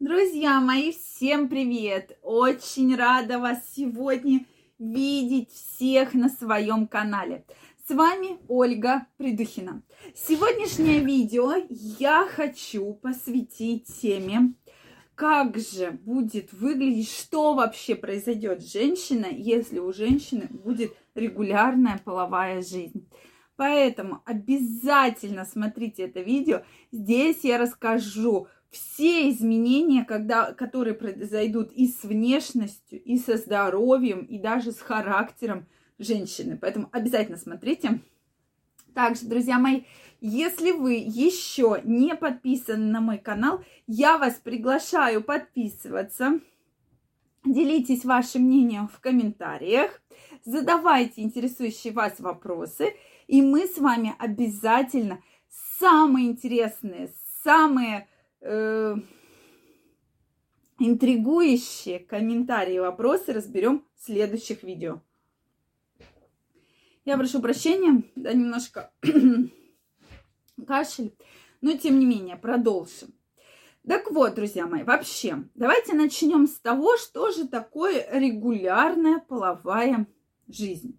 Друзья мои, всем привет! Очень рада вас сегодня видеть всех на своем канале. С вами Ольга Придухина. Сегодняшнее видео я хочу посвятить теме, как же будет выглядеть, что вообще произойдет с женщиной, если у женщины будет регулярная половая жизнь. Поэтому обязательно смотрите это видео. Здесь я расскажу, все изменения, когда, которые произойдут и с внешностью, и со здоровьем, и даже с характером женщины. Поэтому обязательно смотрите. Также, друзья мои, если вы еще не подписаны на мой канал, я вас приглашаю подписываться. Делитесь вашим мнением в комментариях, задавайте интересующие вас вопросы, и мы с вами обязательно самые интересные, самые э, интригующие комментарии и вопросы разберем в следующих видео. Я прошу прощения, да, немножко кашель, но тем не менее продолжим. Так вот, друзья мои, вообще, давайте начнем с того, что же такое регулярная половая жизнь.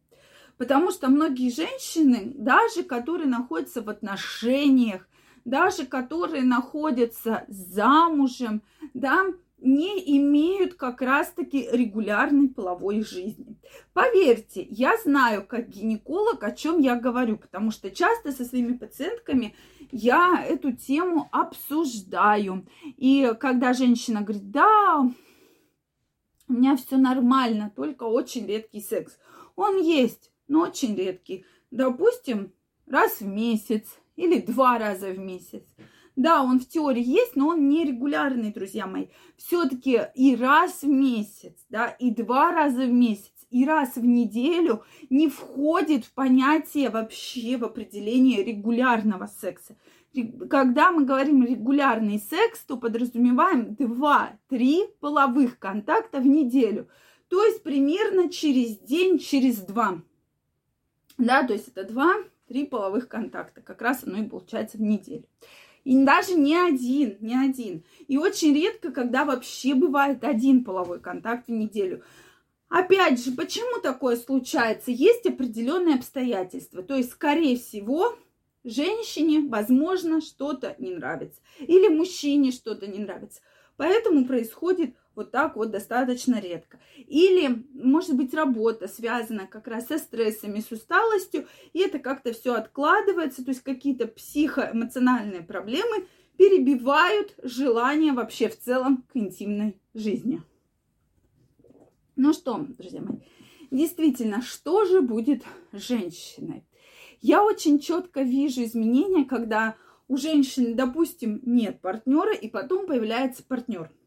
Потому что многие женщины, даже которые находятся в отношениях, даже которые находятся замужем, да, не имеют как раз-таки регулярной половой жизни. Поверьте, я знаю как гинеколог, о чем я говорю, потому что часто со своими пациентками я эту тему обсуждаю. И когда женщина говорит, да, у меня все нормально, только очень редкий секс. Он есть, но очень редкий. Допустим, раз в месяц, или два раза в месяц. Да, он в теории есть, но он нерегулярный, друзья мои. Все-таки и раз в месяц, да, и два раза в месяц, и раз в неделю не входит в понятие вообще в определение регулярного секса. Когда мы говорим регулярный секс, то подразумеваем 2-3 половых контакта в неделю. То есть примерно через день, через два. Да, то есть это два три половых контакта. Как раз оно и получается в неделю. И даже не один, не один. И очень редко, когда вообще бывает один половой контакт в неделю. Опять же, почему такое случается? Есть определенные обстоятельства. То есть, скорее всего, женщине, возможно, что-то не нравится. Или мужчине что-то не нравится. Поэтому происходит вот так вот достаточно редко. Или, может быть, работа связана как раз со стрессами, с усталостью, и это как-то все откладывается, то есть какие-то психоэмоциональные проблемы перебивают желание вообще в целом к интимной жизни. Ну что, друзья мои, действительно, что же будет с женщиной? Я очень четко вижу изменения, когда у женщины, допустим, нет партнера, и потом появляется партнер –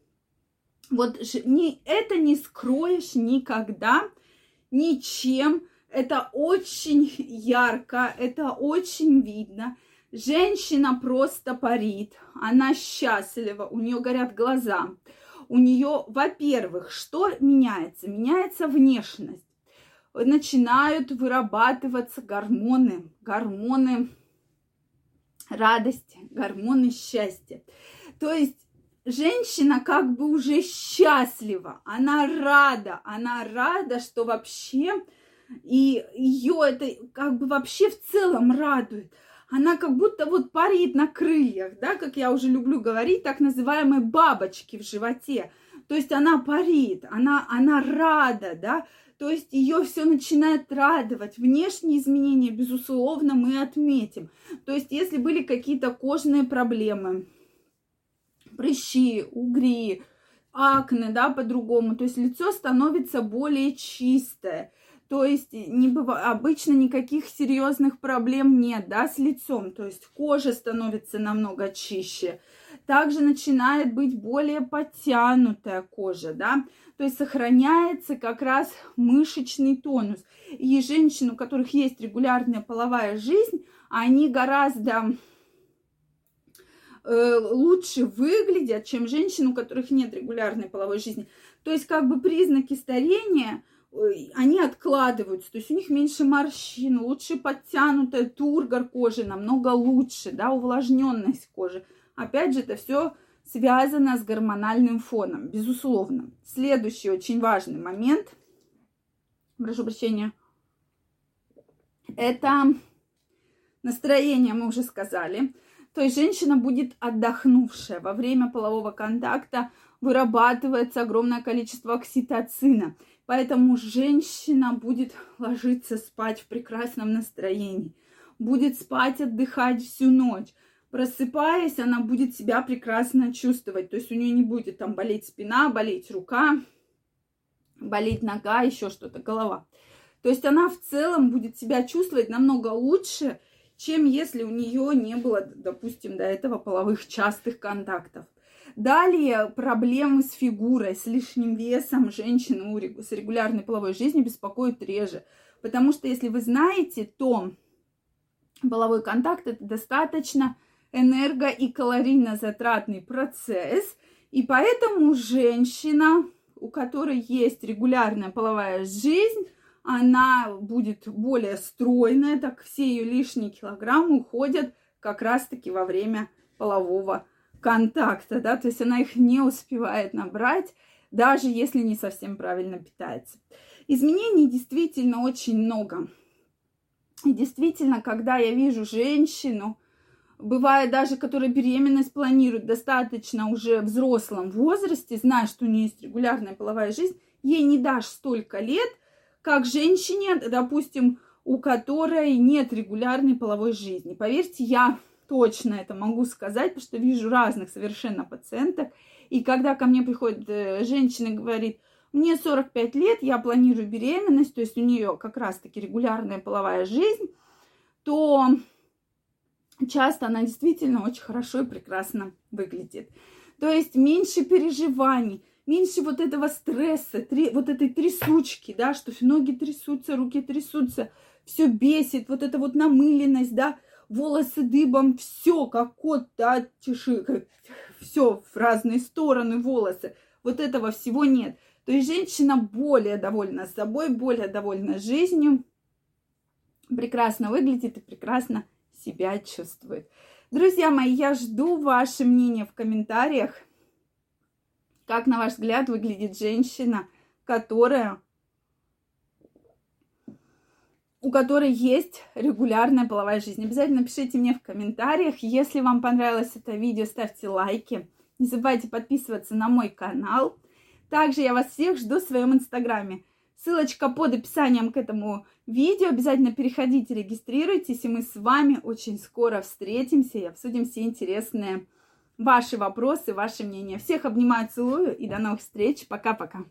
вот не, это не скроешь никогда ничем. Это очень ярко, это очень видно. Женщина просто парит, она счастлива, у нее горят глаза. У нее, во-первых, что меняется? Меняется внешность. Начинают вырабатываться гормоны, гормоны радости, гормоны счастья. То есть женщина как бы уже счастлива, она рада, она рада, что вообще и ее это как бы вообще в целом радует. Она как будто вот парит на крыльях, да, как я уже люблю говорить, так называемые бабочки в животе. То есть она парит, она, она рада, да, то есть ее все начинает радовать. Внешние изменения, безусловно, мы отметим. То есть если были какие-то кожные проблемы, прыщи, угри, акне, да, по-другому. То есть лицо становится более чистое. То есть не быва... обычно никаких серьезных проблем нет, да, с лицом. То есть кожа становится намного чище. Также начинает быть более подтянутая кожа, да. То есть сохраняется как раз мышечный тонус. И женщин, у которых есть регулярная половая жизнь, они гораздо Э, лучше выглядят, чем женщины, у которых нет регулярной половой жизни. То есть как бы признаки старения, они откладываются, то есть у них меньше морщин, лучше подтянутая тургор кожи, намного лучше, да, увлажненность кожи. Опять же, это все связано с гормональным фоном, безусловно. Следующий очень важный момент, прошу прощения, это настроение, мы уже сказали. То есть женщина будет отдохнувшая. Во время полового контакта вырабатывается огромное количество окситоцина. Поэтому женщина будет ложиться спать в прекрасном настроении. Будет спать, отдыхать всю ночь просыпаясь, она будет себя прекрасно чувствовать. То есть у нее не будет там болеть спина, болеть рука, болеть нога, еще что-то, голова. То есть она в целом будет себя чувствовать намного лучше, чем если у нее не было, допустим, до этого половых частых контактов. Далее проблемы с фигурой, с лишним весом женщины с регулярной половой жизнью беспокоят реже. Потому что, если вы знаете, то половой контакт это достаточно энерго- и калорийно-затратный процесс, и поэтому женщина, у которой есть регулярная половая жизнь, она будет более стройная, так все ее лишние килограммы уходят как раз-таки во время полового контакта, да, то есть она их не успевает набрать, даже если не совсем правильно питается. Изменений действительно очень много. И действительно, когда я вижу женщину, бывает даже, которая беременность планирует достаточно уже взрослом возрасте, зная, что у нее есть регулярная половая жизнь, ей не дашь столько лет, как женщине, допустим, у которой нет регулярной половой жизни. Поверьте, я точно это могу сказать, потому что вижу разных совершенно пациенток. И когда ко мне приходит э, женщина и говорит, мне 45 лет, я планирую беременность, то есть у нее как раз-таки регулярная половая жизнь, то часто она действительно очень хорошо и прекрасно выглядит. То есть меньше переживаний, меньше вот этого стресса, три, вот этой трясучки, да, что ноги трясутся, руки трясутся, все бесит, вот эта вот намыленность, да, волосы дыбом, все как кот, да, тиши, все в разные стороны волосы. Вот этого всего нет. То есть женщина более довольна собой, более довольна жизнью, прекрасно выглядит и прекрасно себя чувствует. Друзья мои, я жду ваше мнение в комментариях. Как, на ваш взгляд, выглядит женщина, которая у которой есть регулярная половая жизнь. Обязательно пишите мне в комментариях. Если вам понравилось это видео, ставьте лайки. Не забывайте подписываться на мой канал. Также я вас всех жду в своем инстаграме. Ссылочка под описанием к этому видео. Обязательно переходите, регистрируйтесь, и мы с вами очень скоро встретимся и обсудим все интересные ваши вопросы, ваши мнения. Всех обнимаю, целую и до новых встреч. Пока-пока.